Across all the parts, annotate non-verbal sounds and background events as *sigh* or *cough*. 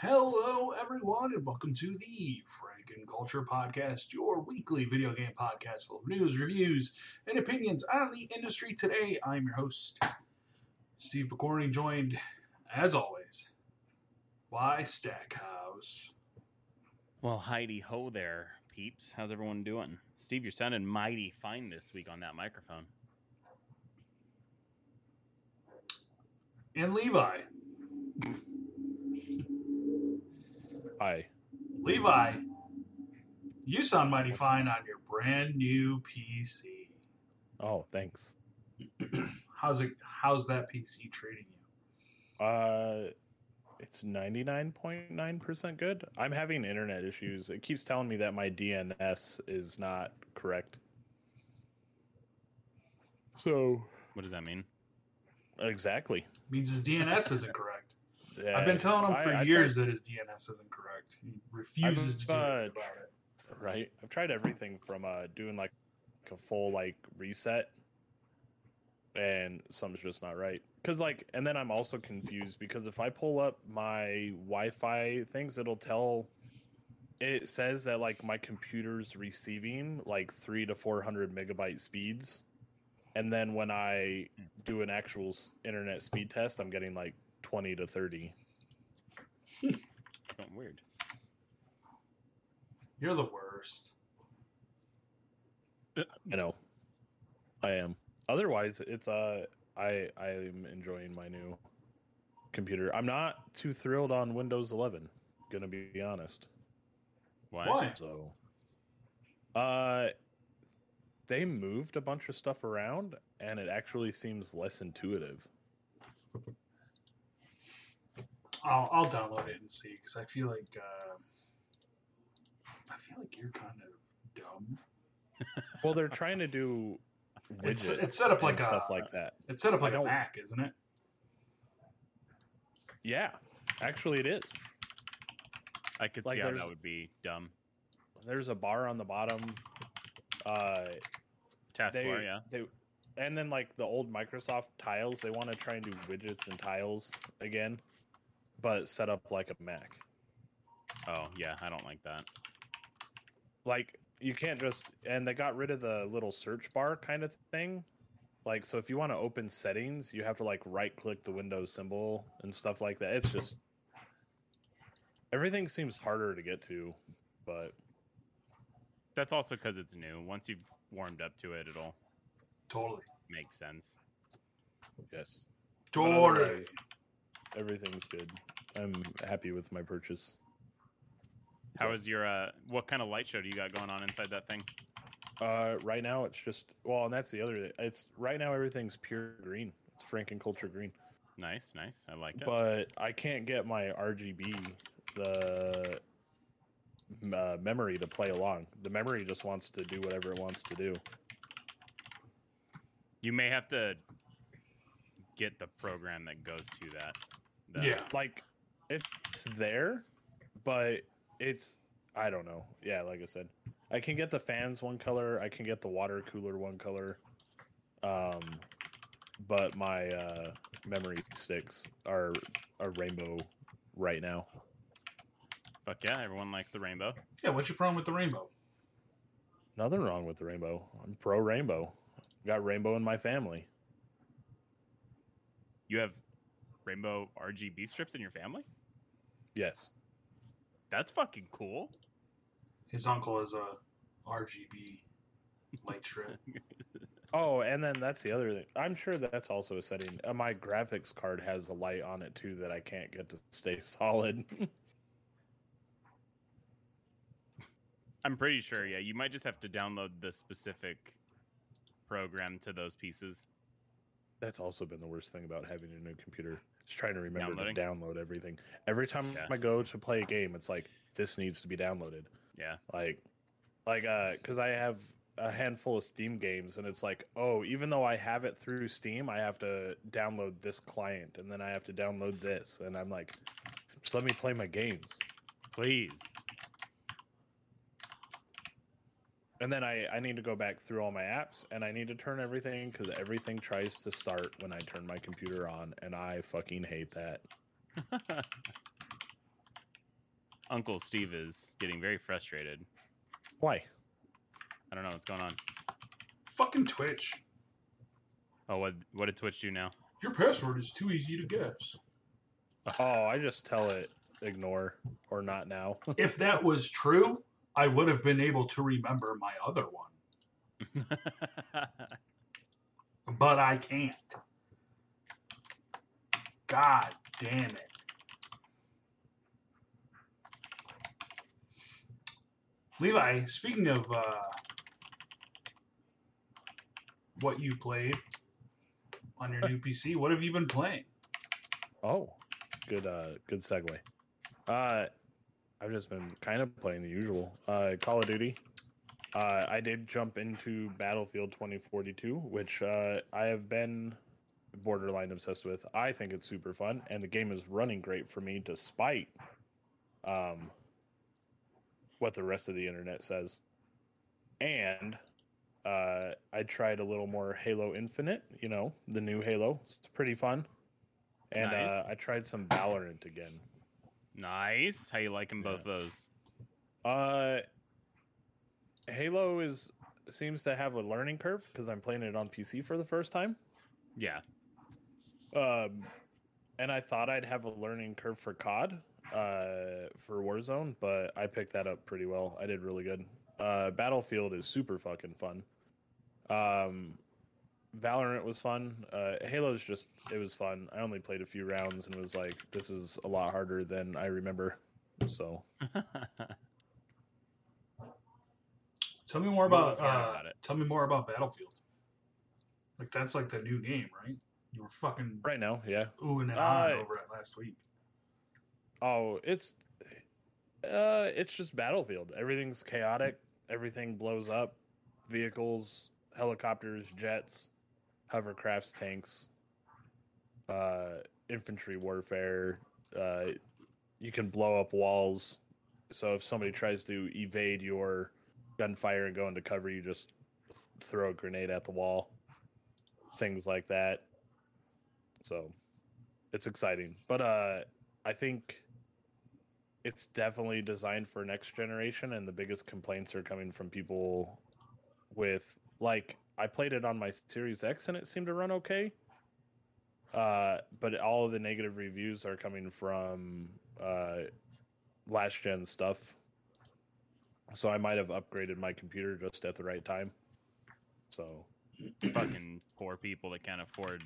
Hello, everyone, and welcome to the Franken Culture Podcast, your weekly video game podcast full of news, reviews, and opinions on the industry. Today, I'm your host, Steve Picorni, joined, as always, by Stackhouse. Well, Heidi ho there, peeps. How's everyone doing? Steve, you're sounding mighty fine this week on that microphone. And Levi. Hi. Levi, you sound mighty fine on your brand new PC. Oh, thanks. *clears throat* How's it? How's that PC treating you? Uh, it's ninety nine point nine percent good. I'm having internet issues. It keeps telling me that my DNS is not correct. So What does that mean? exactly. Means his DNS isn't correct. Yeah, I've been telling him for I years tried- that his DNS isn't correct. He refuses to do uh, anything about it. right. I've tried everything from uh doing like a full like reset, and something's just not right. Cause like, and then I'm also confused because if I pull up my Wi-Fi things, it'll tell. It says that like my computer's receiving like three to four hundred megabyte speeds, and then when I do an actual internet speed test, I'm getting like twenty to thirty. *laughs* Oh, weird. You're the worst. I know. I am. Otherwise, it's uh I I am enjoying my new computer. I'm not too thrilled on Windows 11. Gonna be honest. Why? Why? So, uh, they moved a bunch of stuff around, and it actually seems less intuitive. I'll I'll download it and see because I feel like uh, I feel like you're kind of dumb. *laughs* Well, they're trying to do It's- widgets it's set up like stuff a- like that. It's set up like a don't- Mac, isn't it? Yeah, actually, it is. I could Like, see how that would be dumb. There's a bar on the bottom. Uh, Taskbar, yeah. They, and then like the old Microsoft tiles, they want to try and do widgets and tiles again, but set up like a Mac. Oh, yeah. I don't like that. Like you can't just and they got rid of the little search bar kind of thing. Like so if you want to open settings, you have to like right click the Windows symbol and stuff like that. It's just everything seems harder to get to, but That's also because it's new. Once you've warmed up to it, it'll Totally. make sense. yes. But Totally. Everything's good. I'm happy with my purchase. How is your uh? What kind of light show do you got going on inside that thing? Uh, right now it's just well, and that's the other. It's right now everything's pure green. It's Franken Culture green, Nice, nice. I like it. but I can't get my RGB the uh, memory to play along. The memory just wants to do whatever it wants to do. you may have to get the program that goes to that. The- Yeah. Like it's there, but it's I don't know. Yeah, like I said, I can get the fans one color. I can get the water cooler one color. Um, but my uh, memory sticks are a rainbow right now. Fuck yeah! Everyone likes the rainbow. Yeah. What's your problem with the rainbow? Nothing wrong with the rainbow. I'm pro rainbow. Got rainbow in my family. You have rainbow RGB strips in your family. Yes. That's fucking cool. His uncle is a RGB light strip. *laughs* Oh, and then that's the other thing. I'm sure that's also a setting. Uh, my graphics card has a light on it too that I can't get to stay *laughs* solid. I'm pretty sure. Yeah, you might just have to download the specific program to those pieces. That's also been the worst thing about having a new computer. Just trying to remember Downloading? to download everything. Every time Yeah. I go to play a game, it's like this needs to be downloaded. Yeah. Like, like, uh, because I have a handful of Steam games, and it's like, oh, even though I have it through Steam, I have to download this client, and then I have to download this, and I'm like, just let me play my games. Please. And then I, I need to go back through all my apps and I need to turn everything because everything tries to start when I turn my computer on, and I fucking hate that. *laughs* Uncle Steve is getting very frustrated. Why? I don't know what's going on. Fucking Twitch. Oh, what what did Twitch do now? Your password is too easy to guess. Oh, I just tell it ignore or not now. *laughs* if that was true, I would have been able to remember my other one, *laughs* but I can't. God damn it. Levi, speaking of uh, what you played on your new PC, what have you been playing? oh, good uh good segue. Uh I've just been kind of playing the usual. Uh Call of Duty. Uh I did jump into Battlefield 2042, which uh I have been borderline obsessed with. I think it's super fun and the game is running great for me despite um what the rest of the internet says. And uh, I tried a little more Halo Infinite, you know, the new Halo. It's pretty fun. And Nice. uh, I tried some Valorant again. Nice. How you liking both Yeah. those? Uh, Halo is seems to have a learning curve because I'm playing it on PC for the first time. Yeah. Um, and I thought I'd have a learning curve for COD, uh, for Warzone, but I picked that up pretty well. I did really good. Uh, Battlefield is super fucking fun. Um, Valorant was fun. Uh, Halo's just it was fun. I only played a few rounds and was like, this is a lot harder than I remember. So *laughs* Tell me more about, uh, about tell me more about Battlefield. Like that's like the new game, right? You were fucking right now, yeah. ooh and then Uh, over it last week. Oh, it's uh it's just Battlefield. Everything's chaotic, everything blows up. Vehicles, helicopters, jets, hovercrafts, tanks, uh infantry warfare, uh you can blow up walls. So if somebody tries to evade your gunfire and go into cover, you just th- throw a grenade at the wall. Things like that. So it's exciting. But uh I think it's definitely designed for next generation and the biggest complaints are coming from people with like I played it on my Series X and it seemed to run okay. Uh but all of the negative reviews are coming from uh last gen stuff. So I might have upgraded my computer just at the right time. So Fucking poor people that can't afford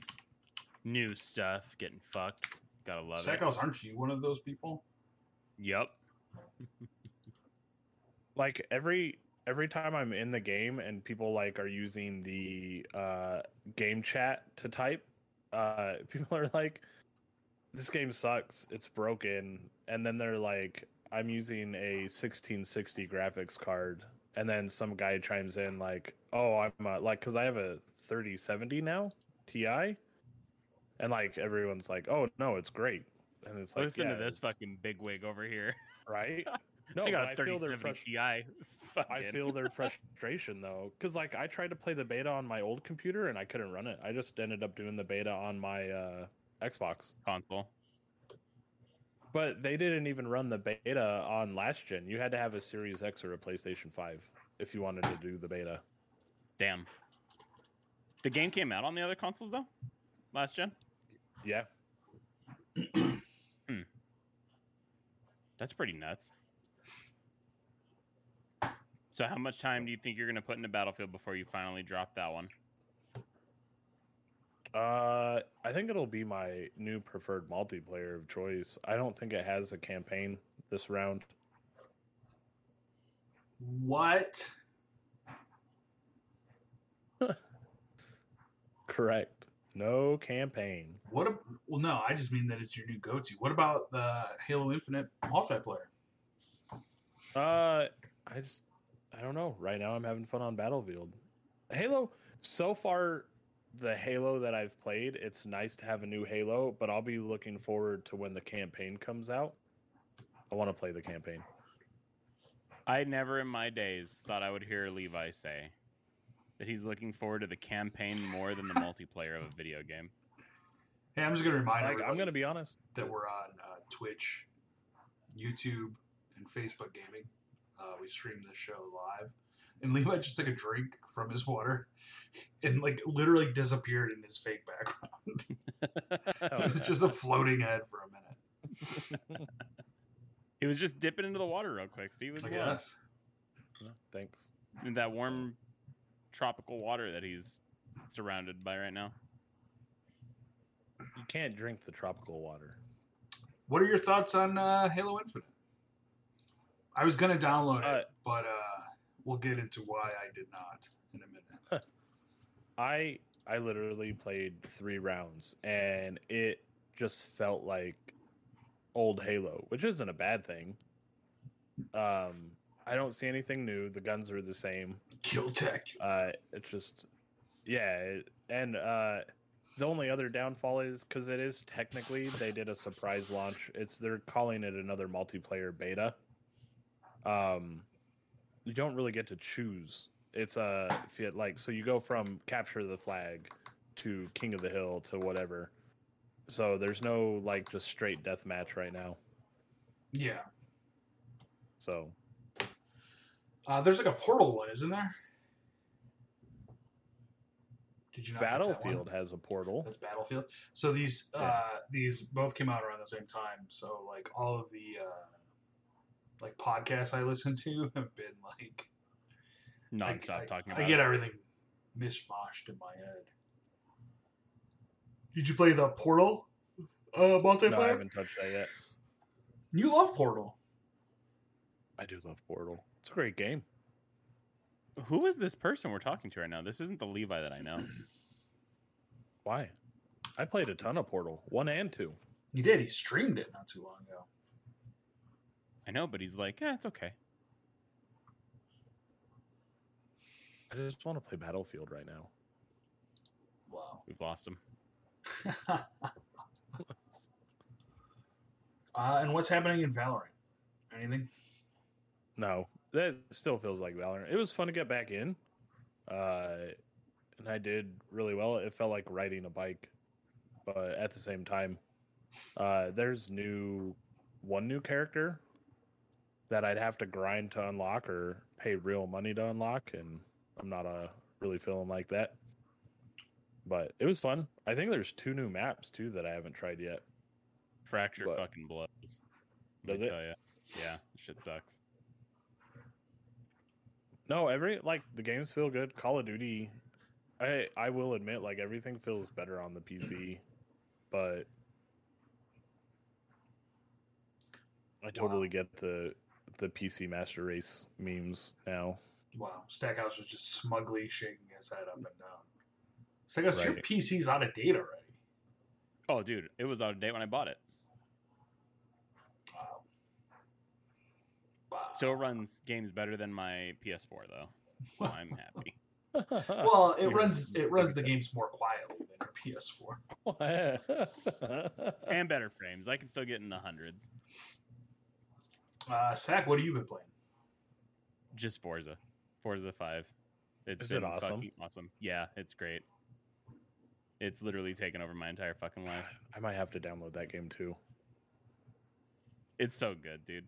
new stuff getting fucked. Gotta love it. Sackhouse, aren't you one of those people? Yep. like every every time I'm in the game and people like are using the uh game chat to type, uh *laughs* people are like this game sucks, it's broken, and then they're like I'm using a 1660 graphics card and then some guy chimes in like, "Oh, I'm uh, like cuz I have a 3070 now Ti." And like everyone's like, "Oh, no, it's great." And it's like, Listen yeah, to this it's- fucking bigwig over here. right? *laughs* No, I got a feel their 3070 frus- Ti. *laughs* I feel their frustration though, because like I tried to play the beta on my old computer and I couldn't run it. I just ended up doing the beta on my uh, Xbox, console. but they didn't even run the beta on last gen. You had to have a Series X or a PlayStation Five if you wanted to do the beta. Damn. The game came out on the other consoles though, last gen. Yeah, That's pretty nuts. So, how much time do you think you're going to put into Battlefield before you finally drop that one? uh, I think it'll be my new preferred multiplayer of choice. I don't think it has a campaign this round. What? *laughs* Correct. No campaign. What? A, well, no, I just mean that it's your new go-to. What about the Halo Infinite multiplayer? Uh, I just I don't know. Right now, I'm having fun on Battlefield. Halo. So far, the Halo that I've played, it's nice to have a new Halo, but I'll be looking forward to when the campaign comes out. I want to play the campaign. I never in my days thought I would hear Levi say that he's looking forward to the campaign more than the *laughs* multiplayer of a video game. Hey, I'm just gonna remind Like, everybody I'm gonna be honest. that we're on uh, Twitch, YouTube, and Facebook Gaming. Uh, we streamed the show live, and Levi just took a drink from his water, *laughs* and like literally disappeared in his fake background. *laughs* it was just a floating head for a minute. *laughs* he was just dipping into the water real quick. Steve was I well. guess. Thanks. in that warm tropical water that he's surrounded by right now. You can't drink the tropical water. What are your thoughts on uh, Halo Infinite? I was gonna download Uh, it, but uh, we'll get into why I did not in a minute. *laughs* I I literally played three rounds and it just felt like old Halo, which isn't a bad thing. Um, I don't see anything new. The guns are the same. Kill tech. Uh, it's just, yeah, it, and uh, the only other downfall is because it is technically they did a surprise launch. It's they're calling it another multiplayer beta. Um, you don't really get to choose. It's a if you like so you go from capture the flag to King of the Hill to whatever. So there's no like just straight death match right now. Yeah. So Uh, there's like a portal one, isn't there? Did you not get that one? Battlefield has a portal. That's Battlefield. So these uh, these both came out around the same time. So like all of the uh, like podcasts I listen to have been like I- Nonstop I, talking I get it. everything mishmashed in my head. Did you play the Portal uh, multiplayer? No, I haven't touched that yet. You love Portal. I do love Portal. It's a great game. Who is this person we're talking to right now? This isn't the Levi that I know. Why? I played a ton of Portal, one and two. He did. He streamed it not too long ago. I know, but he's like, yeah, it's okay. I just want to play Battlefield right now. Wow. We've lost him. *laughs* uh, and what's happening in Valorant? Anything? No, that still feels like Valorant. It was fun to get back in, uh, and I did really well. It felt like riding a bike, but at the same time, uh, there's new one new character that I'd have to grind to unlock or pay real money to unlock, and I'm not uh, really feeling like that. But it was fun. I think there's two new maps too that I haven't tried yet. Fracture What? fucking blows. Does it? Tell ya. Yeah, shit sucks. No, every like the games feel good. Call of Duty, I I will admit like everything feels better on the PC, but I totally get the the PC Master Race memes now. Wow. Stackhouse was just smugly shaking his head up and down. Stackhouse, your PC's out of date already. Oh, dude, it was out of date when I bought it. Wow. Wow. Still runs games better than my PS4 though. So I'm *laughs* happy. *laughs* well, it runs it runs the games more quietly than your PS4. and better frames. I can still get in the hundreds. Uh, Sack, what have you been playing? Just Forza. Forza 5. It's Is it been awesome? awesome. Yeah, it's great. It's literally taken over my entire fucking life. *sighs* I might have to download that game too. It's so good, dude.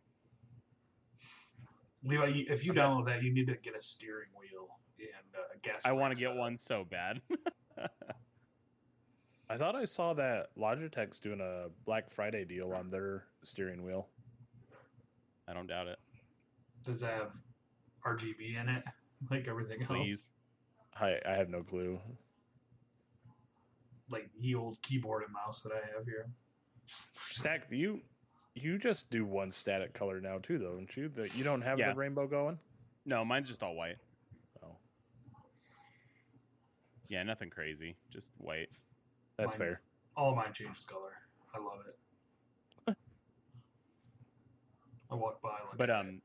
Levi, if you download that, you need to get a steering wheel and uh, gas. I want to get one so bad. *laughs* I thought I saw that Logitech's doing a Black Friday deal on their steering wheel. I don't doubt it. Does it have RGB in it, *laughs* like everything else? I I have no clue. Like the old keyboard and mouse that I have here. Stack, do you you just do one static color now too, though, don't you? That you don't have Yeah. the rainbow going. No, mine's just all white. Oh, Yeah, nothing crazy. Just white. that's Mine- fair. All of mine changes color. I love it. I walk by like. But um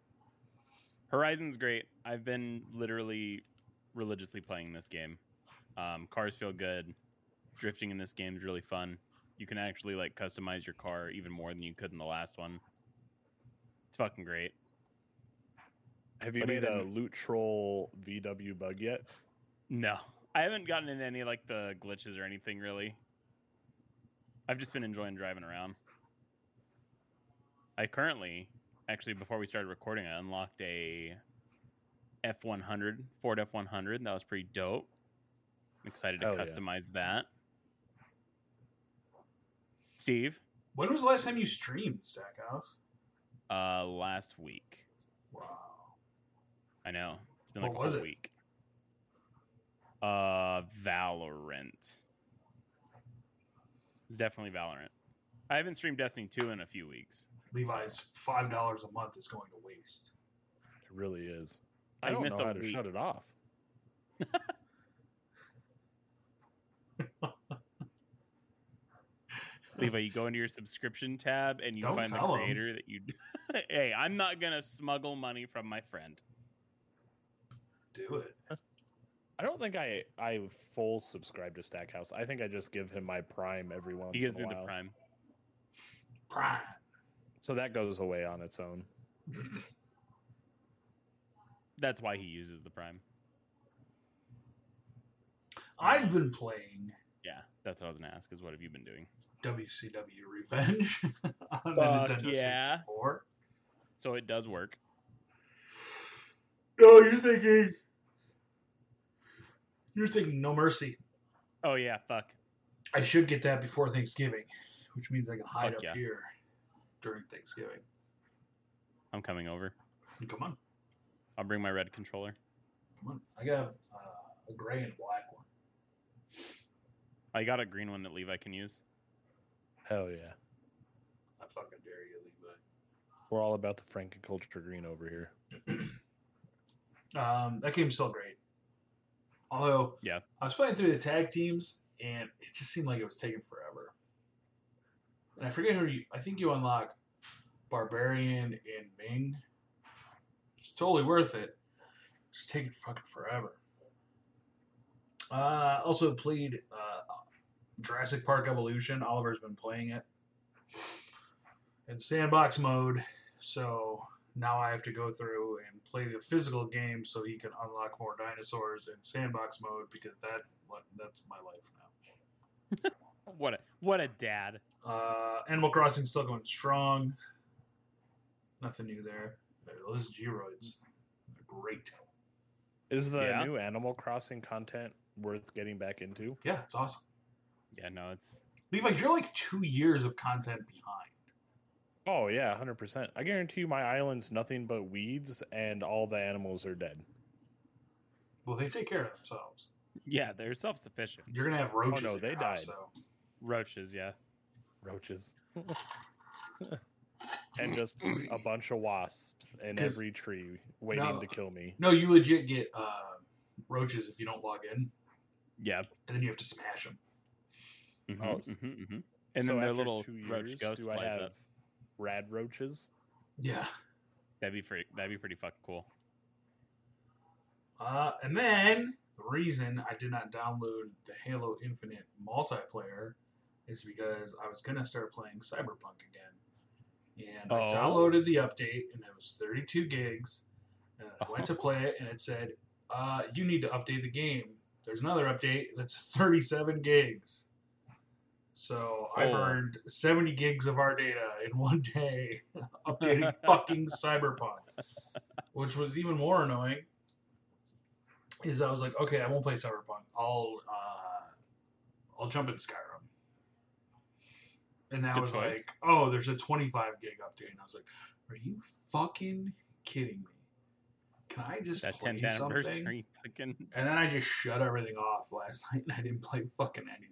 Horizon's great. I've been literally religiously playing this game. Um, cars feel good. Drifting in this game is really fun. You can actually like customize your car even more than you could in the last one. It's fucking great. Have you But made a even- loot troll VW bug yet? No, I haven't gotten in any like the glitches or anything really. I've just been enjoying driving around. I currently actually before we started recording, I unlocked a F100 Ford F100. That was pretty dope. I'm excited to Hell yeah. customize that. Steve, When was the last time you streamed Stackhouse? uh, last week. Wow. I know it's been What like a was whole it? week. Uh, Valorant. It's definitely Valorant. I haven't streamed Destiny 2 in a few weeks. Levi's five dollars a month is going to waste. It really is. I I don't missed know a how to week. shut it off. *laughs* Levi, you go into your subscription tab and you Don't find the tell 'em. creator that you. *laughs* hey, I'm not gonna smuggle money from my friend. Do it. I don't think I I full subscribe to Stackhouse. I think I just give him my Prime every once in a while. He gives in a me while. the prime. Prime. So that goes away on its own. *laughs* That's why he uses the prime. I've been playing Yeah, that's what I was gonna ask. Is what have you been doing? WCW Revenge *laughs* on the Fuck Nintendo yeah. 64. So it does work. No, you're thinking. You're thinking No Mercy. Oh yeah, fuck. I should get that before Thanksgiving, which means I can hide Fuck up yeah. here during Thanksgiving. I'm coming over. Come on, I'll bring my red controller. come on. I got uh, a gray and black one. I got a green one that Levi can use. Hell yeah. I fucking dare you, Levi. We're all about the Franken culture Green over here. *clears throat* Um, that game's still great. Although, Yeah. I was playing through the tag teams, and it just seemed like it was taking forever. And I forget who you. I think you unlock Barbarian and Meng. It's totally worth it. Just taking fucking forever. Uh, also played uh, Jurassic Park Evolution. Oliver's been playing it in sandbox mode, so now I have to go through and play the physical game so he can unlock more dinosaurs in sandbox mode because that that's my life now. *laughs* What a what a dad. Uh, Animal Crossing still going strong. Nothing new there. Those Gyroids, they're great. Is the Yeah. new Animal Crossing content worth getting back into? Yeah, it's awesome. Yeah, no, it's Levi, you're like two years of content behind. Oh yeah, hundred percent. I guarantee you, my island's nothing but weeds, and all the animals are dead. Well, they take care of themselves. yeah, they're self sufficient. You're gonna have roaches. Oh, no, they your house, died. Roaches, yeah. Roaches. and just a bunch of wasps in every tree waiting No. to kill me. No, you legit get uh, roaches if you don't log in, Yeah. and then you have to smash them. Mhm, Oh, mhm, mhm. And So then their little two roach ghost do I have up. rad roaches? Yeah. That'd be pretty. That'd be pretty fucking cool. Uh, and then the reason I did not download the Halo Infinite multiplayer is because I was gonna start playing Cyberpunk again, and I Oh. downloaded the update, and it was 32 gigs. And I went to play it, and it said, uh, "You need to update the game." There's another update that's *laughs* 37 gigs. So I Oh. burned 70 gigs of our data in *laughs* one day *laughs* updating fucking Cyberpunk, which was even more annoying. Is I was like, okay, I won't play Cyberpunk. I'll uh, I'll jump in Skyrim. And that Good was choice. like, oh, there's a 25 gig update, and I was like, are you fucking kidding me? Can I just That play 10th something? Fucking. And then I just shut everything off last *laughs* night and I didn't play fucking anything.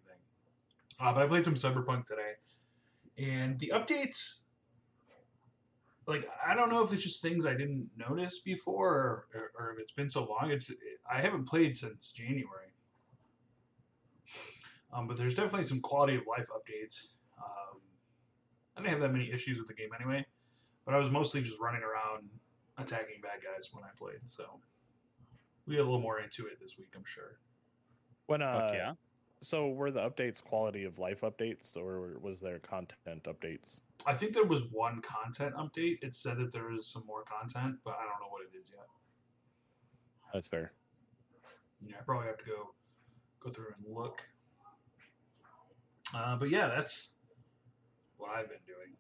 Uh, but I played some Cyberpunk today. And the updates, like, I don't know if it's just things I didn't notice before or, or, or if it's been so long. It's I haven't played since January. Um, but there's definitely some quality of life updates. Um, I didn't have that many issues with the game anyway. But I was mostly just running around attacking bad guys when I played. So we get a little more into it this week, I'm sure. When uh, Fuck yeah. so were the updates quality of life updates, or was there content updates? I think there was one content update. It said that there was some more content, but I don't know what it is yet. That's fair. Yeah, I probably have to go go through and look. Uh, but yeah, that's what I've been doing.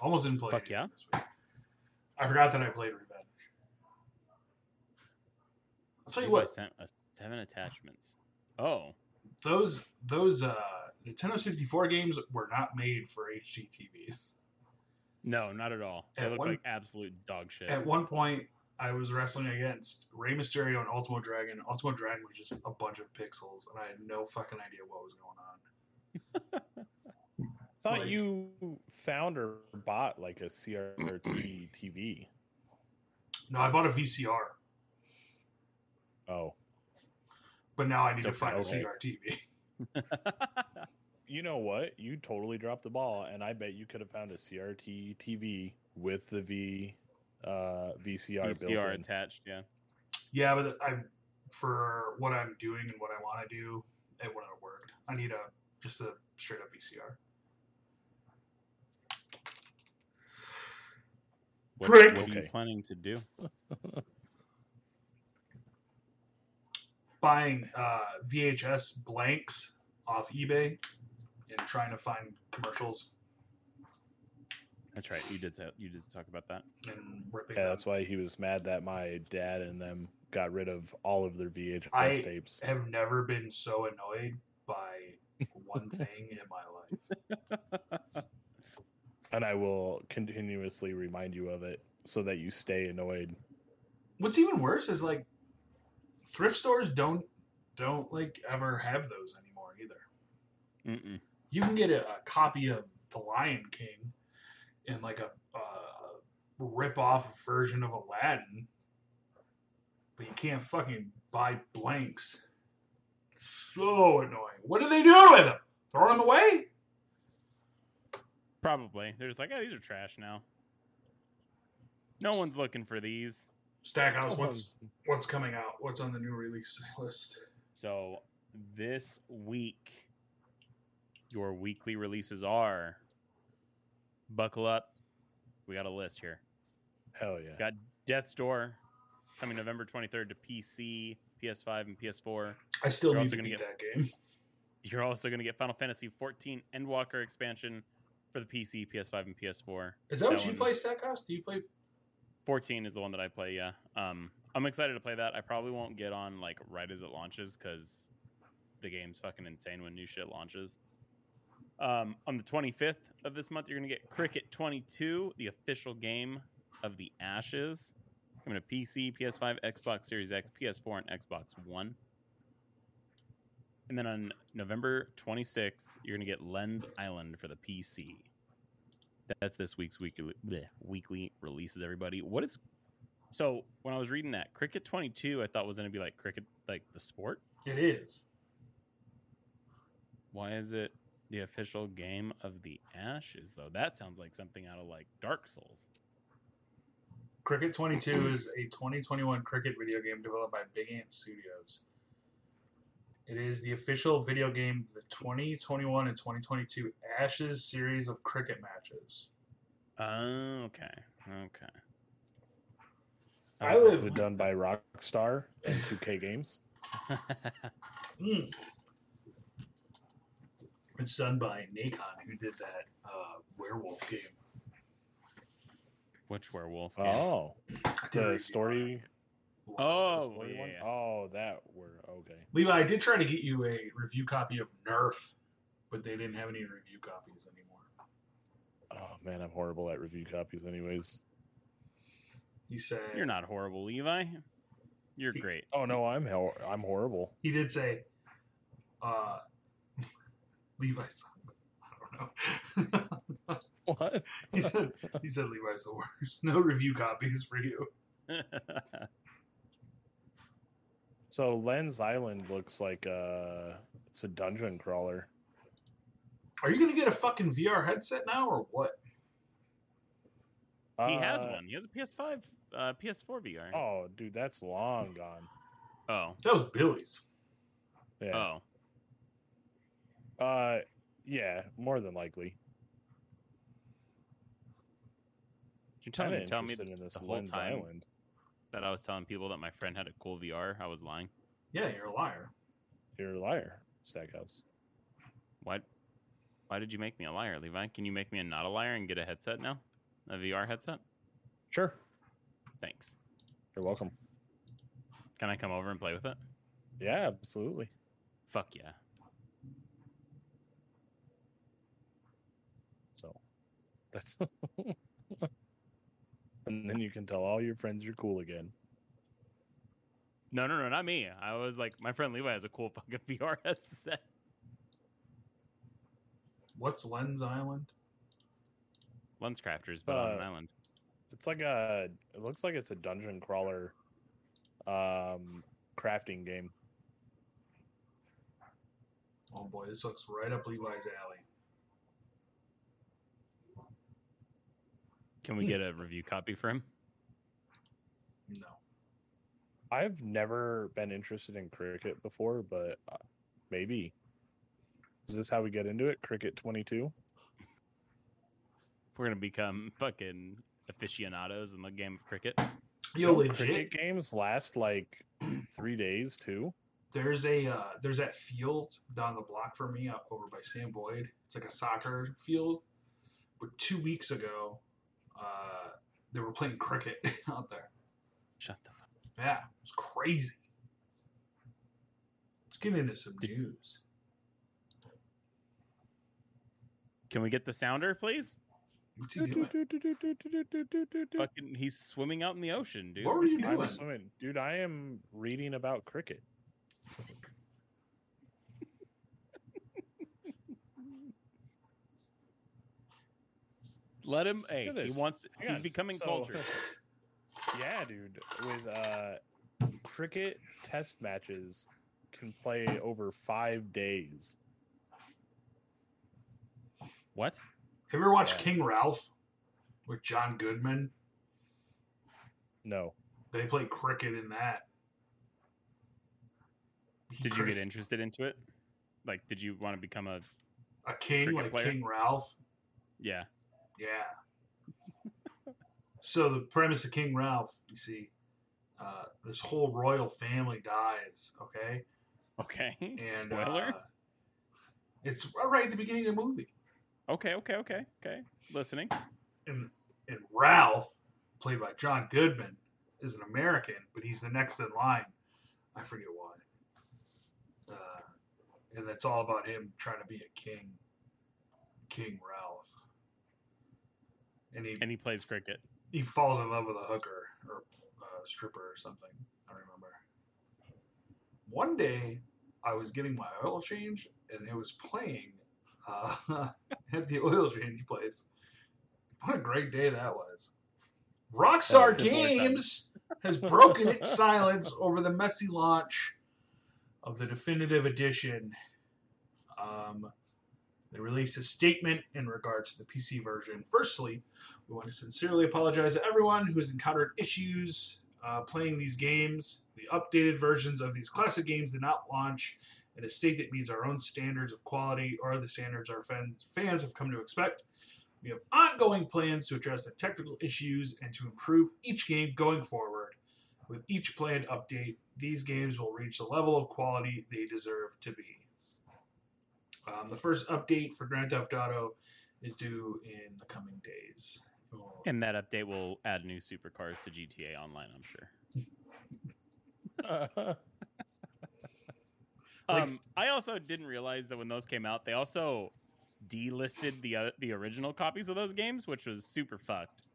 Almost didn't play Fuck yeah. this week. I forgot that I played Revenge. I'll tell you what, sent us seven attachments. Oh, those those uh, Nintendo 64 games were not made for HD TVs. no, not at all. They At look one- like absolute dog shit. At one point, I was wrestling against Rey Mysterio and Ultimo Dragon. Ultimo Dragon was just a bunch of pixels, and I had no fucking idea what was going on. *laughs* thought Like- you found or bought like a CRT *clears throat* TV. No, I bought a VCR, Oh, but now I need Still to find a okay. CRT. *laughs* you know what? You totally dropped the ball, and I bet you could have found a CRT TV with the V uh, VCR, built VCR in. attached. Yeah. Yeah, but I, for what I'm doing and what I want to do, it wouldn't have worked. I need a just a straight up VCR. What, Prick. what are you planning to do? Buying uh, VHS blanks off eBay and trying to find commercials That's right. You did. Say, you did talk about that. and ripping Yeah, them. that's why he was mad that my dad and them got rid of all of their VHS tapes. I- tapes. have never been so annoyed by one thing in my life. *laughs* And I will continuously remind you of it so that you stay annoyed. What's even worse is like thrift stores don't don't like ever have those anymore either. Mm-mm. You can get a, a copy of The Lion King in like a uh, rip off version of Aladdin, but you can't fucking buy blanks. So annoying. What do they do with them? Throw them away? Probably. They're just like, oh, these are trash now. No one's looking for these. Stackhouse, what's what's coming out? What's on the new release list? So this week, your weekly releases are. Buckle up. We got a list here. Hell yeah. Got Death's Door coming November 23rd to PC, PS5, and PS4. I still You're need also to gonna beat get- that game. *laughs* You're also going to get Final Fantasy 14 Endwalker expansion for the PC, PS5, and PS4. Is that what That you one- play, Stackhouse? Do you play 14 is the one that I play. Yeah. Um, I'm excited to play that. I probably won't get on like right as it launches because the game's fucking insane when new shit launches. Um, on the 25th of this month, you're gonna get Cricket 22, the official game of the Ashes, coming to PC, PS5, Xbox Series X, PS4, and Xbox One. And then on November 26th, you're gonna get Lens Island for the PC. That's this week's weekly bleh, weekly releases. Everybody, what is? So when I was reading that, Cricket 22, I thought was gonna be like cricket, like the sport. It is. Why is it the official game of the Ashes though? That sounds like something out of like Dark Souls. Cricket 22 is a 2021 cricket video game developed by Big Ant Studios. It is the official video game of the 2021 and 2022 Ashes series of cricket matches. Oh, okay, okay. I live- Was it done by Rockstar and *laughs* 2K Games. Mm. It's done by Nacon, who did that uh, werewolf game. Which werewolf? game? Oh, I did a the review story. On it. Oh, yeah, one? Oh, that were okay. Levi, I did try to get you a review copy of Nerf, but they didn't have any review copies anymore. Oh man, I'm horrible at review copies. Anyways. He said You're not horrible, Levi. You're He- great. Oh no, I'm hor- I'm horrible. He did say, uh, *laughs* Levi's. *laughs* I don't know. *laughs* What? he said he said Levi's the worst. No review copies for you. So Lens Island looks like uh it's a dungeon crawler. Are you gonna get a fucking VR headset now or what? he has Uh, one. He has a PS5, uh, PS4 VR. Oh, dude, that's long gone. oh, That was Billy's. Yeah. oh. Uh, yeah, more than likely. You're telling Kinda me, tell me in this the whole Lens time Island. That I was telling people that my friend had a cool VR. I was lying. Yeah, you're a liar. You're a liar, Stackhouse. Why? Why did you make me a liar, Levi? Can you make me a not a liar and get a headset now? A VR headset? Sure. Thanks. You're welcome. Can I come over and play with it? Yeah, absolutely. Fuck yeah. So that's *laughs* *laughs* and then you can tell all your friends you're cool again. No, no, no, not me. I was like, my friend Levi has a cool *laughs* fucking VR headset. What's Lens Island? Lens crafters, but on an Uh, island. It's like a it looks like it's a dungeon crawler um crafting game. Oh boy, this looks right up Levi's alley. Can we get a review copy for him? No. I've never been interested in cricket before, but uh, maybe. Is this how we get into it? Cricket 22? We're gonna become fucking aficionados in the game of cricket. Yo, Don't legit. Cricket games last like *clears throat* three days too. There's a uh, there's that field down the block for me up over by Sam Boyd. It's like a soccer field. But two weeks ago, uh, they were playing cricket *laughs* out there. Shut the fuck. Yeah, it's crazy. Let's get into some news. Can we get the sounder, please? What's he doing? Fucking, he's swimming out in the ocean, dude. What were you doing? swimming. Dude, I am reading about cricket. Let him. Hey, he this. wants. To, he's on. becoming So- cultured. *laughs* Yeah, dude. With uh cricket test matches can play over five days. What? Have you ever watched Yeah. King Ralph with John Goodman? No. They play cricket in that. He Did you get interested into it? Like, did you want to become a? a king like player? King Ralph? Yeah. Yeah. so the premise of King Ralph, you see, uh, this whole royal family dies. Okay, Okay. *laughs* and Spoiler. uh, it's right at the beginning of the movie, okay. Okay. Okay. Okay. Listening. and and Ralph, played by John Goodman, is an American, but he's the next in line. I forget why. Uh, and that's all about him trying to be a king, King Ralph. And he And he plays cricket. he falls in love with a hooker or a stripper or something. I remember. One day, I was getting my oil change, and it was playing uh, *laughs* at the oil change place. What a great day that was! Rockstar That was a boring time. Games has broken its *laughs* silence over the messy launch of the definitive edition. Um, they released a statement in regards to the PC version. Firstly, we want to sincerely apologize to everyone who has encountered issues uh, playing these games. The updated versions of these classic games did not launch in a state that meets our own standards of quality or the standards our fans, fans have come to expect. We have ongoing plans to address the technical issues and to improve each game going forward. With each planned update, these games will reach the level of quality they deserve to be. Um, the first update for Grand Theft Auto is due in the coming days. We'll- And that update will add new supercars to GTA Online. I'm sure. *laughs* Like- um, I also didn't realize that when those came out, they also delisted the uh, the original copies of those games, which was super fucked.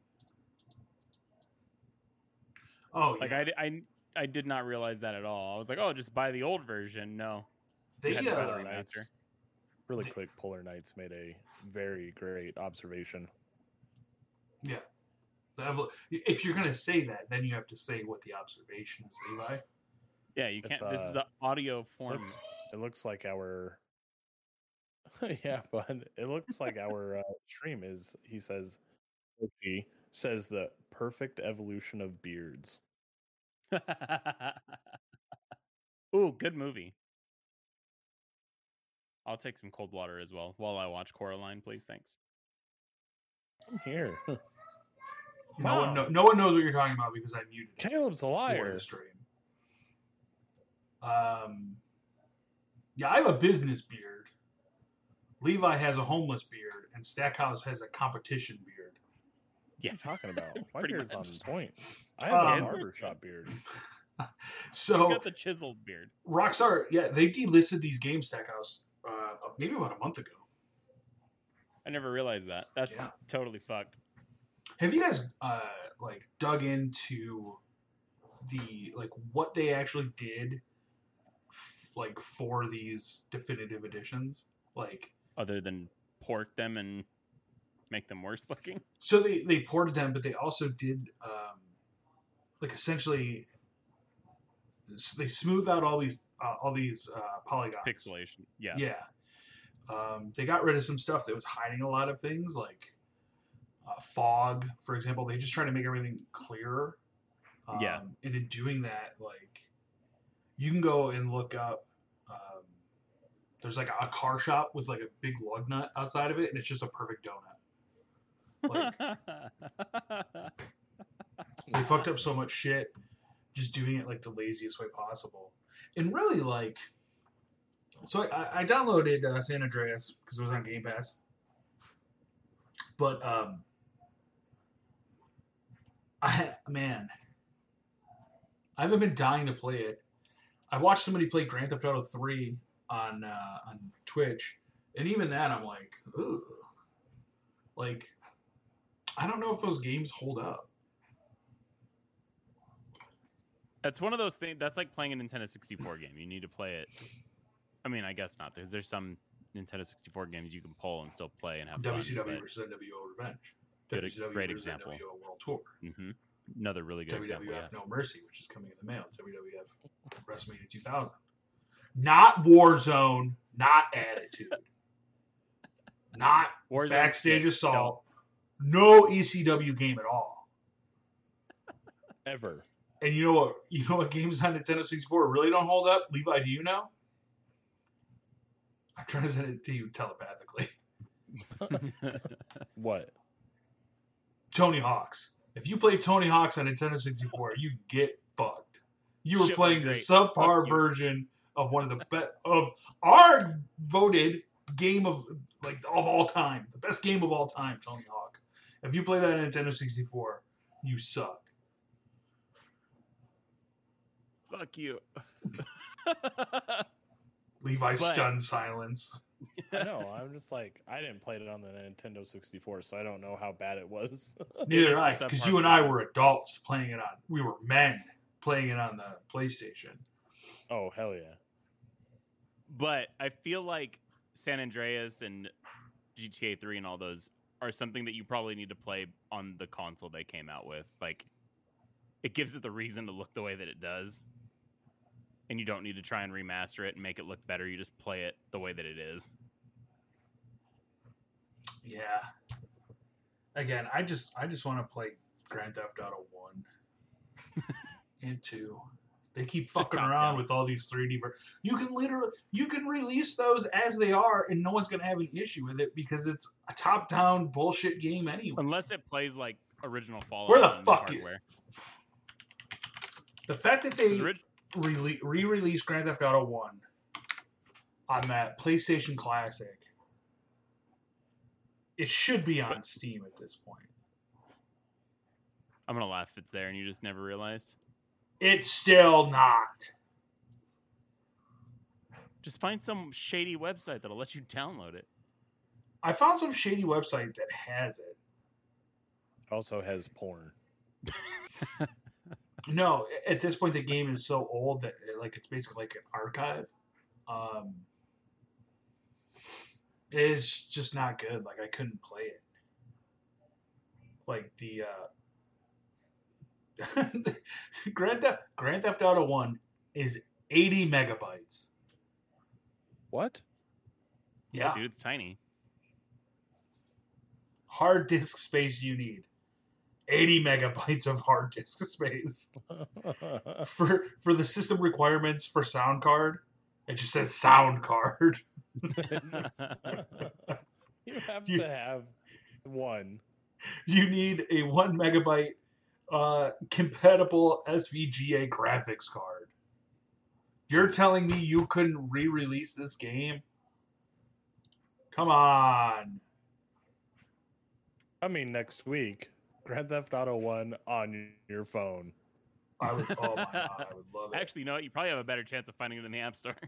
oh, Like yeah. I, I, I did not realize that at all. I was like, oh, just buy the old version. No, they, had to buy the uh, remaster. Knights, really quick, Polar Knights made a very great observation. yeah. If you're gonna say that, then you have to say what the observation is, Levi. yeah, you can't. this uh, is an audio form. Looks, it looks like our *laughs* yeah, but it looks like our uh, stream is. He says, he says the perfect evolution of beards. *laughs* Ooh, good movie. I'll take some cold water as well while I watch Coraline, please. Thanks. I'm here. *laughs* No one, Wow. know, no one knows what you're talking about because I muted it Caleb's a for liar. the stream. Um, yeah, I have a business beard. Levi has a homeless beard, and Stackhouse has a competition beard. Yeah. What are you talking about? *laughs* My Pretty beard's on point. I have Um, a barbershop beard. *laughs* He's So got the chiseled beard. Rockstar, yeah, they delisted these games Stackhouse uh, maybe about a month ago. I never realized that. That's Yeah. totally fucked. Have you guys uh, like dug into the like what they actually did f- like for these definitive editions? Like Other than port them and make them worse looking. so they they ported them, but they also did um, like essentially s- they smooth out all these uh, all these uh, polygons. Pixelation. Yeah. Yeah. Um, they got rid of some stuff that was hiding a lot of things, like uh, fog, for example. They just try to make everything clearer. Um, Yeah. And in doing that, like, you can go and look up. Um, there's like a car shop with like a big lug nut outside of it, and it's just a perfect donut. Like, *laughs* they fucked up so much shit just doing it like the laziest way possible and really like so i, I downloaded uh, san andreas because it was on game pass. But um i man i haven't been dying to play it. I watched somebody play grand theft auto 3 on uh, on twitch and even that i'm like Ugh. like i don't know if those games hold up That's one of those things. That's like playing a Nintendo 64 game. You need to play it. I mean, I guess not, because there's some Nintendo 64 games you can pull and still play and have fun. WCW versus NWO Revenge. Good- WCW great versus example. NWO World Tour. hmm Another really good WWF example. Yes. No Mercy, which is coming in the mail. WWF WrestleMania 2000. Not Warzone, not Attitude, *laughs* not Warzone Backstage shit, Assault, no ECW game at all. Ever. And you know what? *laughs* You know what games on Nintendo 64 really don't hold up? Levi, do you know? I'm trying to send it to you telepathically. *laughs* What? Tony Hawk's. If you play Tony Hawk's on Nintendo 64, you get fucked. You were Shit playing the subpar version of one of the best of our voted game of like of all time, the best game of all time, Tony Hawk. If you play that on Nintendo 64, you suck. Fuck you. Levi But- stunned silence. I know. I'm just like I didn't play it on the Nintendo 64, so I don't know how bad it was. *laughs* Neither did I, the because you and I were adults playing it on. We were men playing it on the PlayStation. oh hell yeah! But I feel like San Andreas and GTA 3 and all those are something that you probably need to play on the console they came out with. Like, it gives it the reason to look the way that it does. And you don't need to try and remaster it and make it look better. You just play it the way that it is. Yeah. Again, I just I just want to play Grand Theft Auto One *laughs* and Two. They keep fucking around down. with all these 3D. Ver- you can literally you can release those as they are, and no one's gonna have an issue with it because it's a top-down bullshit game anyway. Unless it plays like original Fallout. Where the fuck. The fact that they rele- re-released Grand Theft Auto One on that PlayStation Classic, it should be on Steam at this point. I'm gonna laugh if it's there and you just never realized. It's still not. Just find some shady website that'll let you download it. I found some shady website that has it. It also has porn. *laughs* No, at this point the game is so old that like it's basically like an archive. Um, it's just not good. Like I couldn't play it. Like the uh, *laughs* Grand Theft Grand Theft Auto One is eighty megabytes. What? Yeah, dude, it's tiny. hard disk space you need. 80 megabytes of hard disk space. *laughs* For for the system requirements for sound card, it just says sound card. *laughs* you have You- to have one. You need a one megabyte uh, compatible SVGA graphics card. You're telling me you couldn't re-release this game? Come on. I mean, next week. Grand Theft Auto One on your phone. I would. Oh my *laughs* god, I would love it. Actually, you know what? You probably have a better chance of finding it in the App Store. *laughs*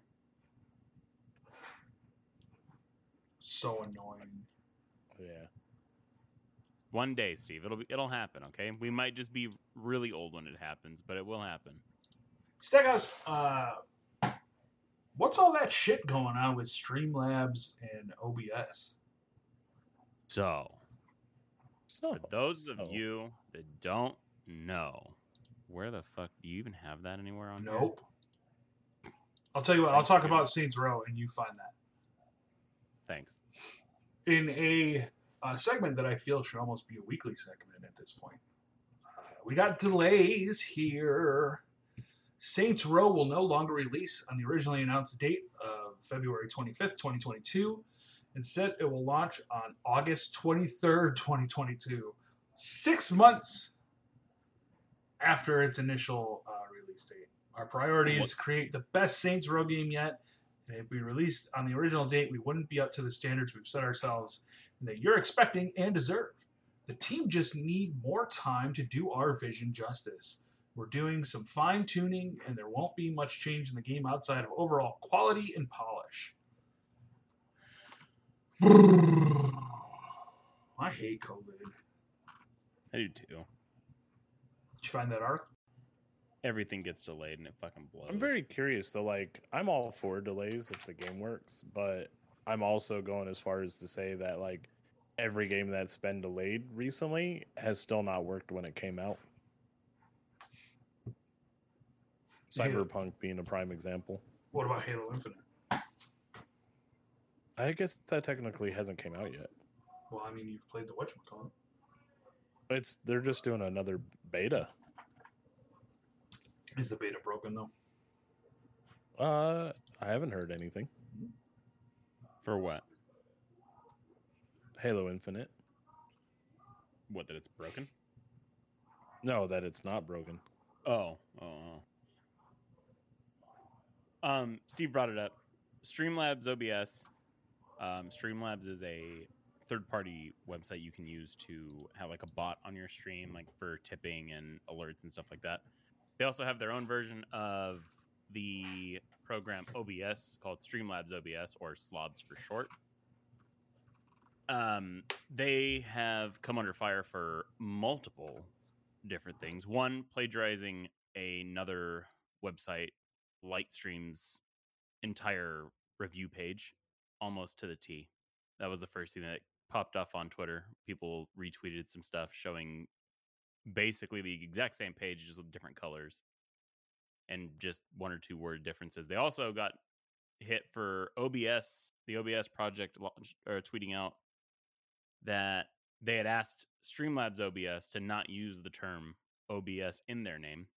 so annoying. Yeah. One day, Steve, it'll be, it'll happen. Okay, we might just be really old when it happens, but it will happen. Steakhouse, uh, what's all that shit going on with Streamlabs and OBS? So, So for those so- of you that don't know, where the fuck do you even have that anywhere on? here? Nope. I'll tell you what. I'll talk about Saints Row, and you find that Thanks. in a, uh segment that I feel should almost be a weekly segment at this point. Uh, we got delays here. Saints Row will no longer release on the originally announced date of February 25th, 2022. Instead, it will launch on August 23rd, 2022. Six months after its initial uh, release date. Our priority is to create the best Saints Row game yet. And if we released on the original date, we wouldn't be up to the standards we've set ourselves and that you're expecting and deserve. The team just need more time to do our vision justice. We're doing some fine tuning, and there won't be much change in the game outside of overall quality and polish. I hate COVID. I do too. Did you find that art? Everything gets delayed and it fucking blows. I'm very curious though. Like, I'm all for delays if the game works, but I'm also going as far as to say that like every game that's been delayed recently has still not worked when it came out. Yeah. Cyberpunk being a prime example. What about Halo Infinite? I guess that technically hasn't came out yet. Well, I mean, you've played the whatchamacallit. It's they're just doing another beta. Is the beta broken though? Uh, I haven't heard anything. For what? Halo Infinite. What, that it's broken? No, that it's not broken. Oh, oh, oh. Um, Steve brought it up. Streamlabs OBS. Um, Streamlabs is a third-party website you can use to have like a bot on your stream, like for tipping and alerts and stuff like that. They also have their own version of the program OBS called Streamlabs OBS or Slobs for short. Um, they have come under fire for multiple different things. One, plagiarizing another website, Lightstream's entire review page, almost to the T. That was the first thing that popped off on Twitter. People retweeted some stuff showing basically the exact same page, just with different colors and just one or two word differences. They also got hit for OBS, the OBS project, launch- or tweeting out that they had asked Streamlabs OBS to not use the term OBS in their name.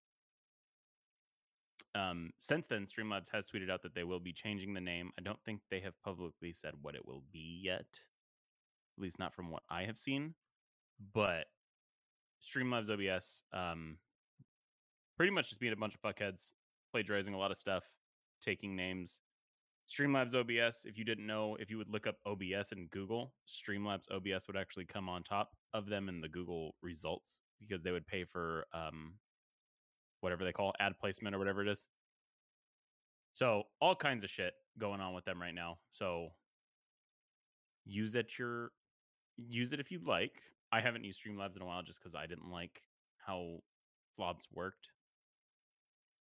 Um, since then, Streamlabs has tweeted out that they will be changing the name. I don't think they have publicly said what it will be yet, at least not from what I have seen. But Streamlabs OBS, um, pretty much just being a bunch of fuckheads, plagiarizing a lot of stuff, taking names. Streamlabs OBS, if you didn't know, if you would look up OBS in Google, Streamlabs OBS would actually come on top of them in the Google results because they would pay for um, whatever they call ad placement or whatever it is. So all kinds of shit going on with them right now. So use it your use it if you'd like. I haven't used Streamlabs in a while just because I didn't like how Slobs worked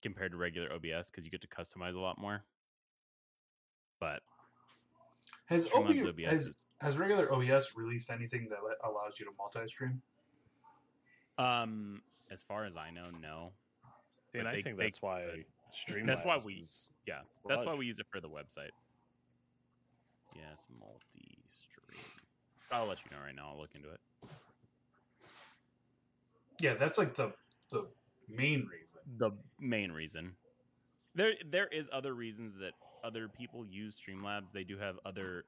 compared to regular OBS because you get to customize a lot more. But Has OBS, OBS has, is- has regular OBS released anything that allows you to multi-stream? um, as far as I know, no. And I they- think that's why could. Streamlabs. That's why we- is- Yeah, that's why we use it for the website. Yes, multi-stream. I'll let you know right now. I'll look into it. Yeah, that's like the the main reason. the main reason. There there is other reasons that other people use Streamlabs. They do have other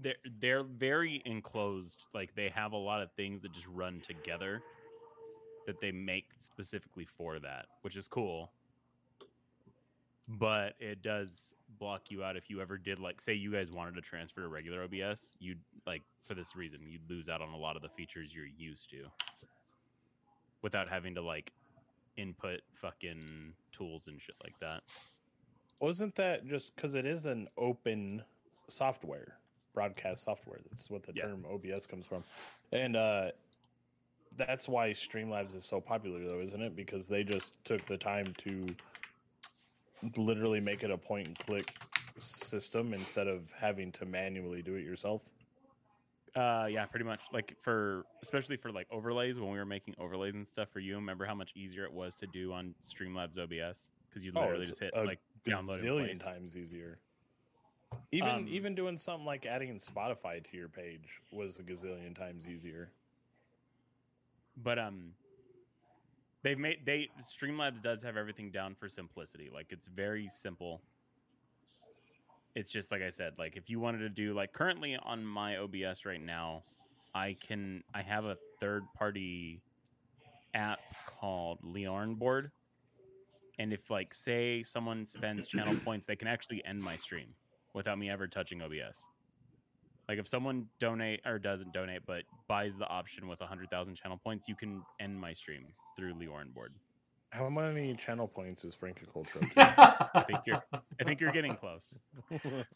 they're they're very enclosed. Like they have a lot of things that just run together that they make specifically for that, which is cool. But it does block you out if you ever did like say you guys wanted to transfer to regular OBS, you'd like for this reason, you'd lose out on a lot of the features you're used to. without having to like input fucking tools and shit like that. Wasn't that just because it is an open software, broadcast software? That's what the Yeah. term OBS comes from, and uh, that's why Streamlabs is so popular, though, isn't it? Because they just took the time to literally make it a point and click system instead of having to manually do it yourself. Uh, yeah, pretty much. Like for especially for like overlays when we were making overlays and stuff for you. Remember how much easier it was to do on Streamlabs OBS because you Oh, literally it's just hit like download Zillion times easier. Even Um, even doing something like adding Spotify to your page was a gazillion times easier. But um, they've made they Streamlabs does have everything down for simplicity. Like it's very simple. It's just like I said. Like if you wanted to do like currently on my OBS right now, I can I have a third party app called LioranBoard. And if like say someone spends channel *clears throat* points, they can actually end my stream without me ever touching OBS. Like if someone donate or doesn't donate but buys the option with 100,000 channel points, you can end my stream through LioranBoard. How many channel points is Frankiculture? *laughs* I think you're I think you're getting close.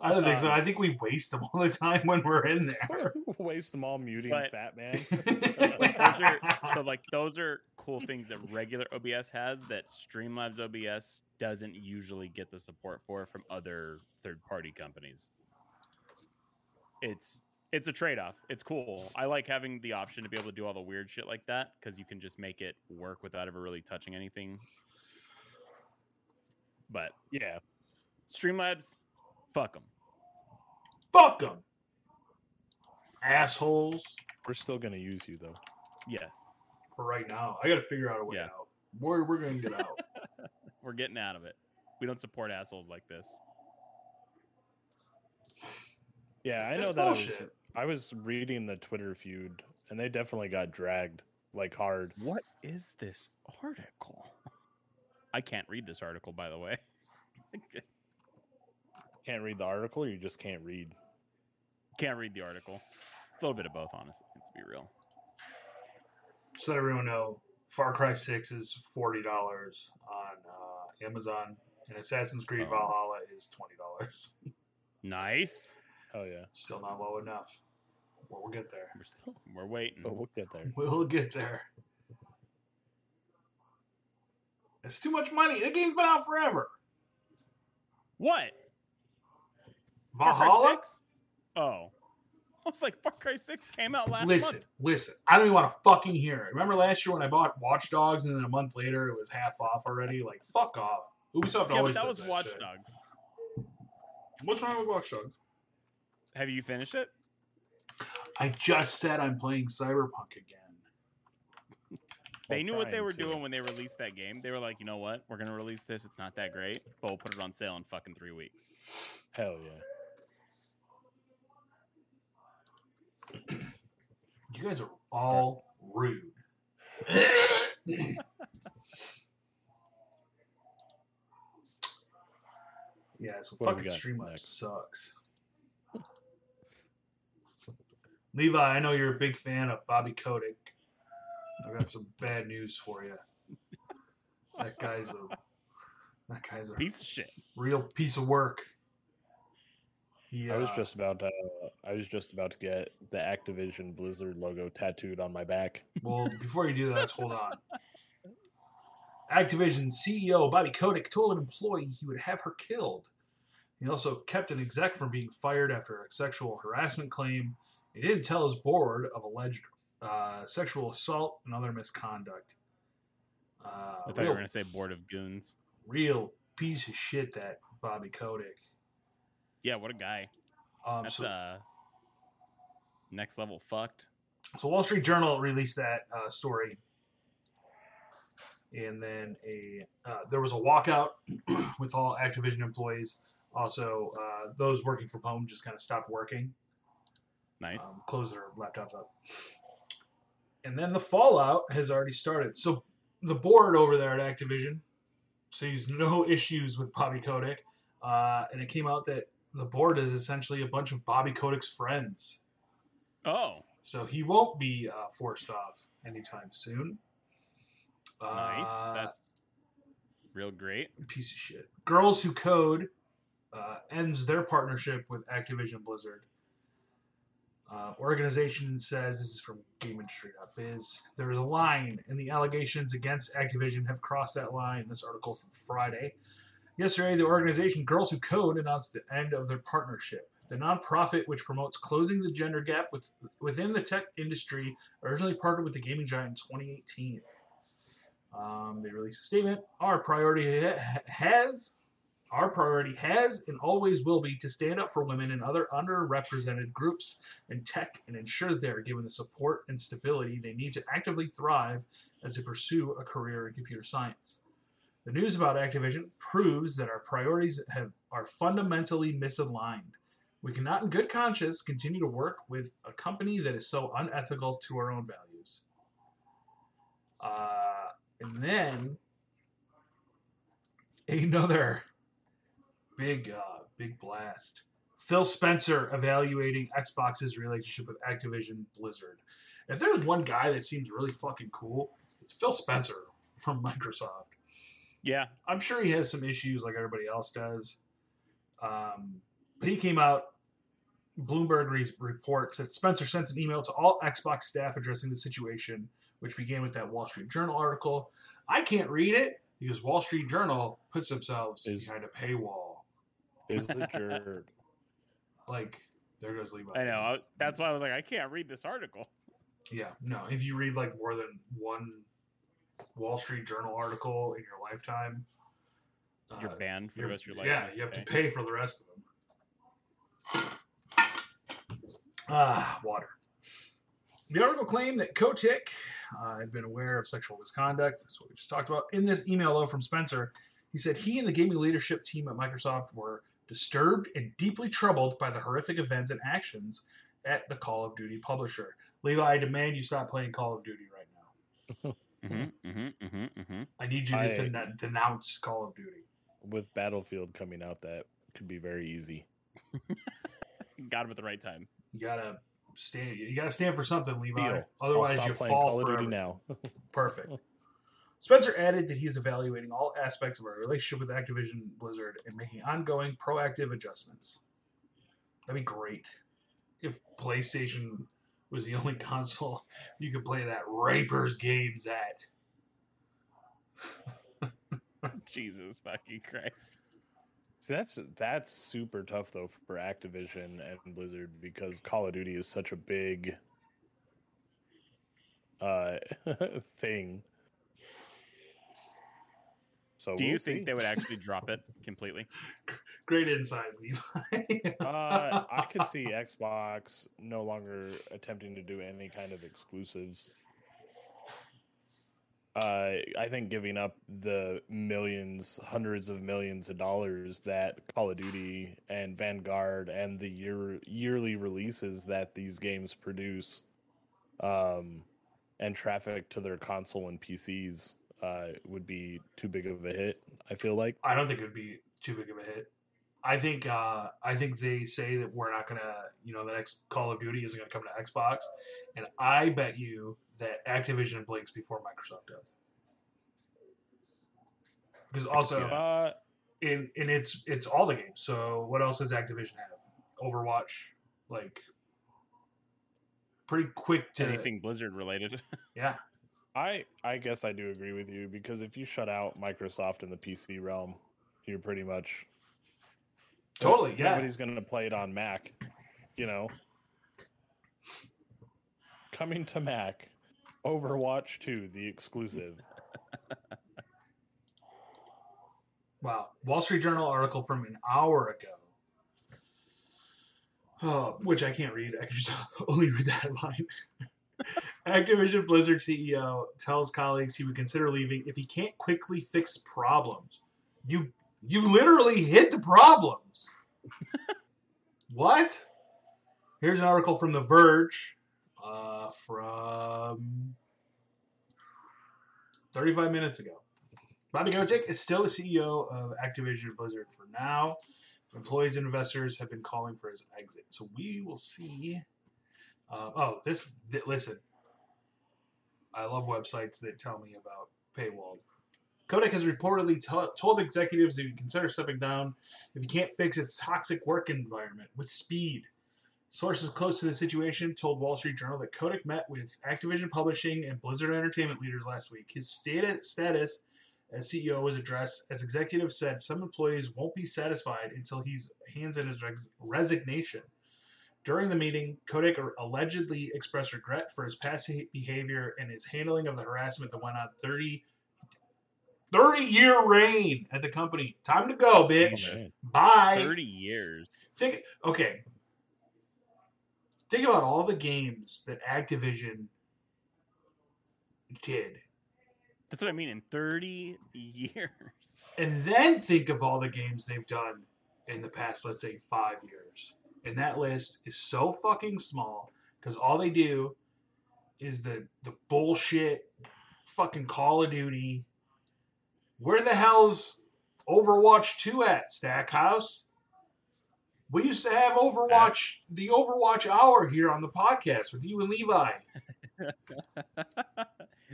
I don't think so. I think we waste them all the time when we're in there. *laughs* Waste them all muting But- Fat Man. Like *laughs* those are so like those are cool things that regular OBS has that Streamlabs OBS doesn't usually get the support for from other third party companies. It's it's a trade off. It's cool. I like having the option to be able to do all the weird shit like that because you can just make it work without ever really touching anything. But yeah, Streamlabs, fuck them. Fuck them. Assholes. we're still gonna use you though. Yeah, For right now. I got to figure out a way Yeah. out. We're, we're going to get out. *laughs* we're getting out of it. We don't support assholes like this. Yeah, I That's know that I was, bullshit. I was reading the Twitter feud, and they definitely got dragged like hard. What is this article? I can't read this article, by the way. Can't read the article. You just can't read. can't read the article. It's a little bit of both, honestly. Let's be real. so that everyone know, Far Cry 6 is $40 on uh, Amazon, and Assassin's Creed Oh. Valhalla is $20. *laughs* Nice. Oh yeah, Still not low enough. Well, we'll get there. We're still we're waiting. but we'll get there. *laughs* We'll get there. It's too much money. The game's been out forever. What? Far Valhalla? Oh. I was like, Far Cry 6 came out last listen, month. listen. I don't even want to fucking hear it. Remember last year when I bought Watch Dogs and then a month later it was half off already? Like, fuck off. Ubisoft Yeah, but that does was Watch shit. Dogs. What's wrong with Watch Dogs? Have you finished it? I just said I'm playing Cyberpunk again. They knew what they were to. doing when they released that game. They were like, you know what? We're going to release this. It's not that great, but we'll put it on sale in fucking three weeks. Hell yeah. You guys are all rude. *laughs* yeah, so What do fucking got Streamlabs sucks. Levi, I know you're a big fan of Bobby Kotick. I got some bad news for you. That guy's a that guy's a Piece of shit. real piece of work. He, I was uh, just about to. I was just about to get the Activision Blizzard logo tattooed on my back. Well, before you do that, let's hold on. Activision CEO Bobby Kotick told an employee he would have her killed. He also kept an exec from being fired after a sexual harassment claim. He didn't tell his board of alleged uh, sexual assault and other misconduct. Uh, I thought you were going to say Board of Goons. real piece of shit, that Bobby Kotick. Yeah, what a guy. Um, That's so, uh next level fucked. So Wall Street Journal released that uh, story, and then a uh, there was a walkout *clears throat* with all Activision employees. Also, uh, those working from home just kind of stopped working, Nice. um, closed their laptops up, and then the fallout has already started. So the board over there at Activision sees no *laughs* issues with Bobby Kotick, uh, and it came out that the board is essentially a bunch of Bobby Kotick's friends. oh, So he won't be uh, forced off anytime soon. Nice. Uh, That's real great. piece of shit. Girls Who Code uh, ends their partnership with Activision Blizzard. Uh, organization says this is from GameIndustry.biz. There is a line, and the allegations against Activision have crossed that line. This article from Friday. Yesterday, the organization Girls Who Code announced the end of their partnership. The nonprofit, which promotes closing the gender gap with, within the tech industry, originally partnered with the gaming giant in 2018. Um, they released a statement. Our priority ha- has, our priority has and always will be to stand up for women and other underrepresented groups in tech and ensure they are given the support and stability they need to actively thrive as they pursue a career in computer science. The news about Activision proves that our priorities have, are fundamentally misaligned. We cannot, in good conscience, continue to work with a company that is so unethical to our own values. Uh, and then another big, uh, big blast. Phil Spencer evaluating Xbox's relationship with Activision Blizzard. If there's one guy that seems really fucking cool, it's Phil Spencer from *laughs* Microsoft. Yeah. I'm sure he has some issues like everybody else does. Um, but he came out. Bloomberg re- reports that Spencer sent an email to all Xbox staff addressing the situation, which began with that Wall Street Journal article. I can't read it because Wall Street Journal puts themselves Is- behind a paywall. Is the *laughs* jerk. Like there goes Levi. I know. I, that's why I was like, I can't read this article. Yeah, no. If you read like more than one Wall Street Journal article in your lifetime, You're uh, banned for the you're- rest of your life. Yeah, you have to pay for the rest of them. Ah, water. The article claimed that Kotick uh, had been aware of sexual misconduct. That's what we just talked about. In this email, though, from Spencer, he said he and the gaming leadership team at Microsoft were disturbed and deeply troubled by the horrific events and actions at the Call of Duty publisher. Levi, I demand you stop playing Call of Duty right now. *laughs* Mm-hmm, mm-hmm, mm-hmm, mm-hmm. I need you to I- den- denounce Call of Duty. With Battlefield coming out, that could be very easy. *laughs* Got him at the right time. You gotta stand. You gotta stand for something, Levi. Deal. Otherwise, you playing fall Call of forever. Duty now. *laughs* Perfect. Spencer added that he is evaluating all aspects of our relationship with Activision Blizzard and making ongoing proactive adjustments. That'd be great if PlayStation was the *laughs* only console you could play that Rapers games at. *laughs* Jesus fucking Christ. See, that's that's super tough though for Activision and Blizzard because Call of Duty is such a big uh *laughs* thing. So Do you we'll think see. they would actually drop it *laughs* completely? Great insight, Levi. uh, I *laughs* could see Xbox no longer attempting to do any kind of exclusives. Uh, I think giving up the millions, hundreds of millions of dollars that Call of Duty and Vanguard and the year yearly releases that these games produce, um, and traffic to their console and PCs uh, would be too big of a hit. I feel like. I don't think it would be too big of a hit. I think uh, I think they say that we're not gonna, you know, the next Call of Duty isn't gonna come to Xbox, and I bet you that Activision blinks before Microsoft does. Because also. Uh, in in it's it's all the games. So what else does Activision have? Overwatch, like pretty quick to Anything Blizzard related? *laughs* yeah. I I guess I do agree with you because if you shut out Microsoft in the PC realm, you're pretty much Totally, yeah. Nobody's gonna play it on Mac, you know. Coming to Mac, Overwatch 2, the exclusive. Wow. Wall Street Journal article from an hour ago. Oh, which I can't read. I can just *laughs* only read the headline. *laughs* Activision Blizzard CEO tells colleagues he would consider leaving if he can't quickly fix problems. You you literally hit the problems. *laughs* what? Here's an article from The Verge uh, from 35 minutes ago. Bobby Kotick is still the CEO of Activision Blizzard for now. Employees and investors have been calling for his exit. So we will see. Uh, oh, this, th- listen. I love websites that tell me about paywall. Kotick has reportedly told executives to consider stepping down if you can't fix its toxic work environment with speed. Sources close to the situation told Wall Street Journal that Kotick met with Activision Publishing and Blizzard Entertainment leaders last week. His status as CEO was addressed as executives said some employees won't be satisfied until he hands in his res- resignation. During the meeting, Kotick allegedly expressed regret for his past behavior and his handling of the harassment that went on 30 30 year reign at the company. Time to go, oh, bitch. Oh. Bye. 30 years. Think okay. Think about all the games that Activision did. That's what I mean. In 30 years. And then think of all the games they've done in the past, let's say, five years. And that list is so fucking small because all they do is the the bullshit fucking Call of Duty. Where the hell's Overwatch 2 at, Stackhouse? We used to have Overwatch, the Overwatch hour here on the podcast with you and Levi. *laughs*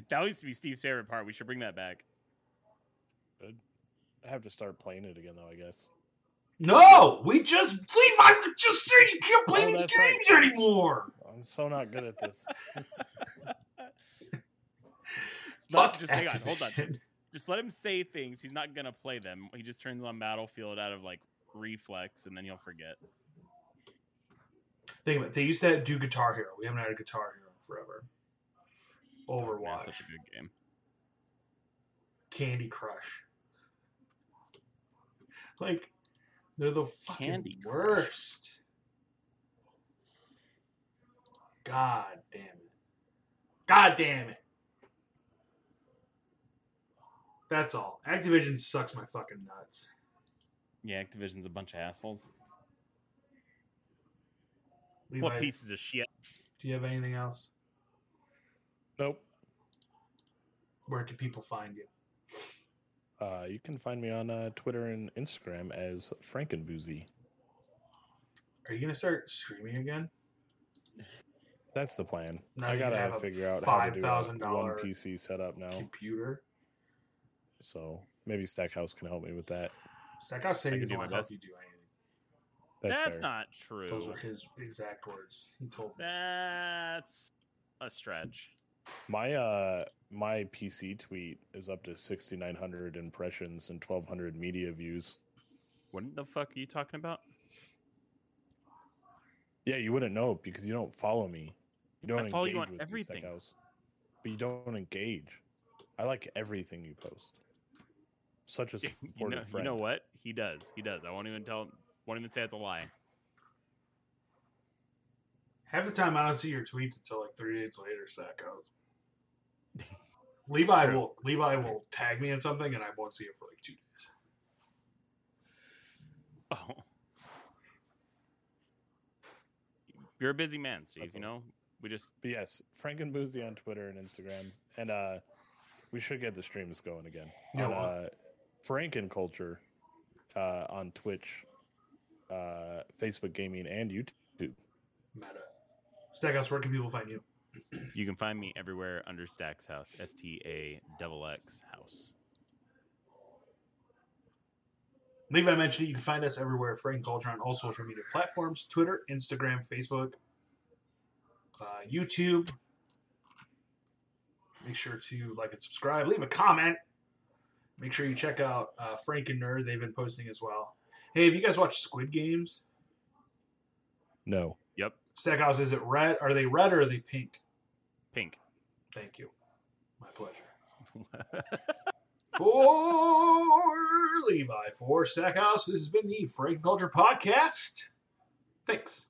that used to be Steve's favorite part. We should bring that back. I have to start playing it again, though. I guess. No, we just Levi we just said you can't play Oh, these that's right. games anymore. I'm so not good at this. *laughs* Fuck just hang on, hold on. Just let him say things. He's not gonna play them. He just turns on Battlefield out of like reflex, and then he'll forget. Think about it. They used to do Guitar Hero. We haven't had a Guitar Hero forever. Man, Overwatch, such a good game. Candy Crush. Like, they're the fucking Candy Crush. worst. God damn it. God damn it. That's all. Activision sucks my fucking nuts. Yeah, Activision's a bunch of assholes. Levi, What pieces of shit? do you have anything else? Nope. Where can people find you? Uh, you can find me on uh, Twitter and Instagram as Frankenboozy. Are you gonna start streaming again? That's the plan. Now I gotta have figure out how to do a $5,000 one PC setup now. Computer. So maybe Stackhouse can help me with that. Stackhouse said I he can do doesn't my want to help best. you do anything. That's, That's fair. not Those were his exact words. He told me. That's a stretch. My uh my PC tweet is up to 6900 impressions and 1200 media views. What the fuck are you talking about? Yeah, you wouldn't know because you don't follow me. You don't I follow engage you on with everything. But you don't engage. I like everything you post. Such a *laughs* you, supportive know, you know what? He does. He does. I won't even tell. Won't even say it's a lie. Half the time, I don't see your tweets until like three days later. Stackhouse. *laughs* Levi True. will Levi will tag me in something, and I won't see it for like two days. Oh. You're a busy man, Steve. That's you know, we just But yes, Frankenboozy on Twitter and Instagram. And uh we should get the streams going again. Yeah, on well- uh Frankenculture uh on Twitch, uh Facebook Gaming and YouTube. Meta. Stackhouse, where can people find you? you can find me everywhere under Stacks House. S T A double X House. Levi mentioned it. You can find us everywhere. Frank Culture on all social media platforms: Twitter, Instagram, Facebook, uh, YouTube. Make sure to like and subscribe. Leave a comment. Make sure you check out uh, Frank and Nerd. They've been posting as well. Hey, have you guys watched Squid Games? No. Stackhouse, is it red? Are they red or are they pink? Pink. Thank you. My pleasure. *laughs* For Levi, for Stackhouse, this has been the Frank Culture Podcast. Thanks.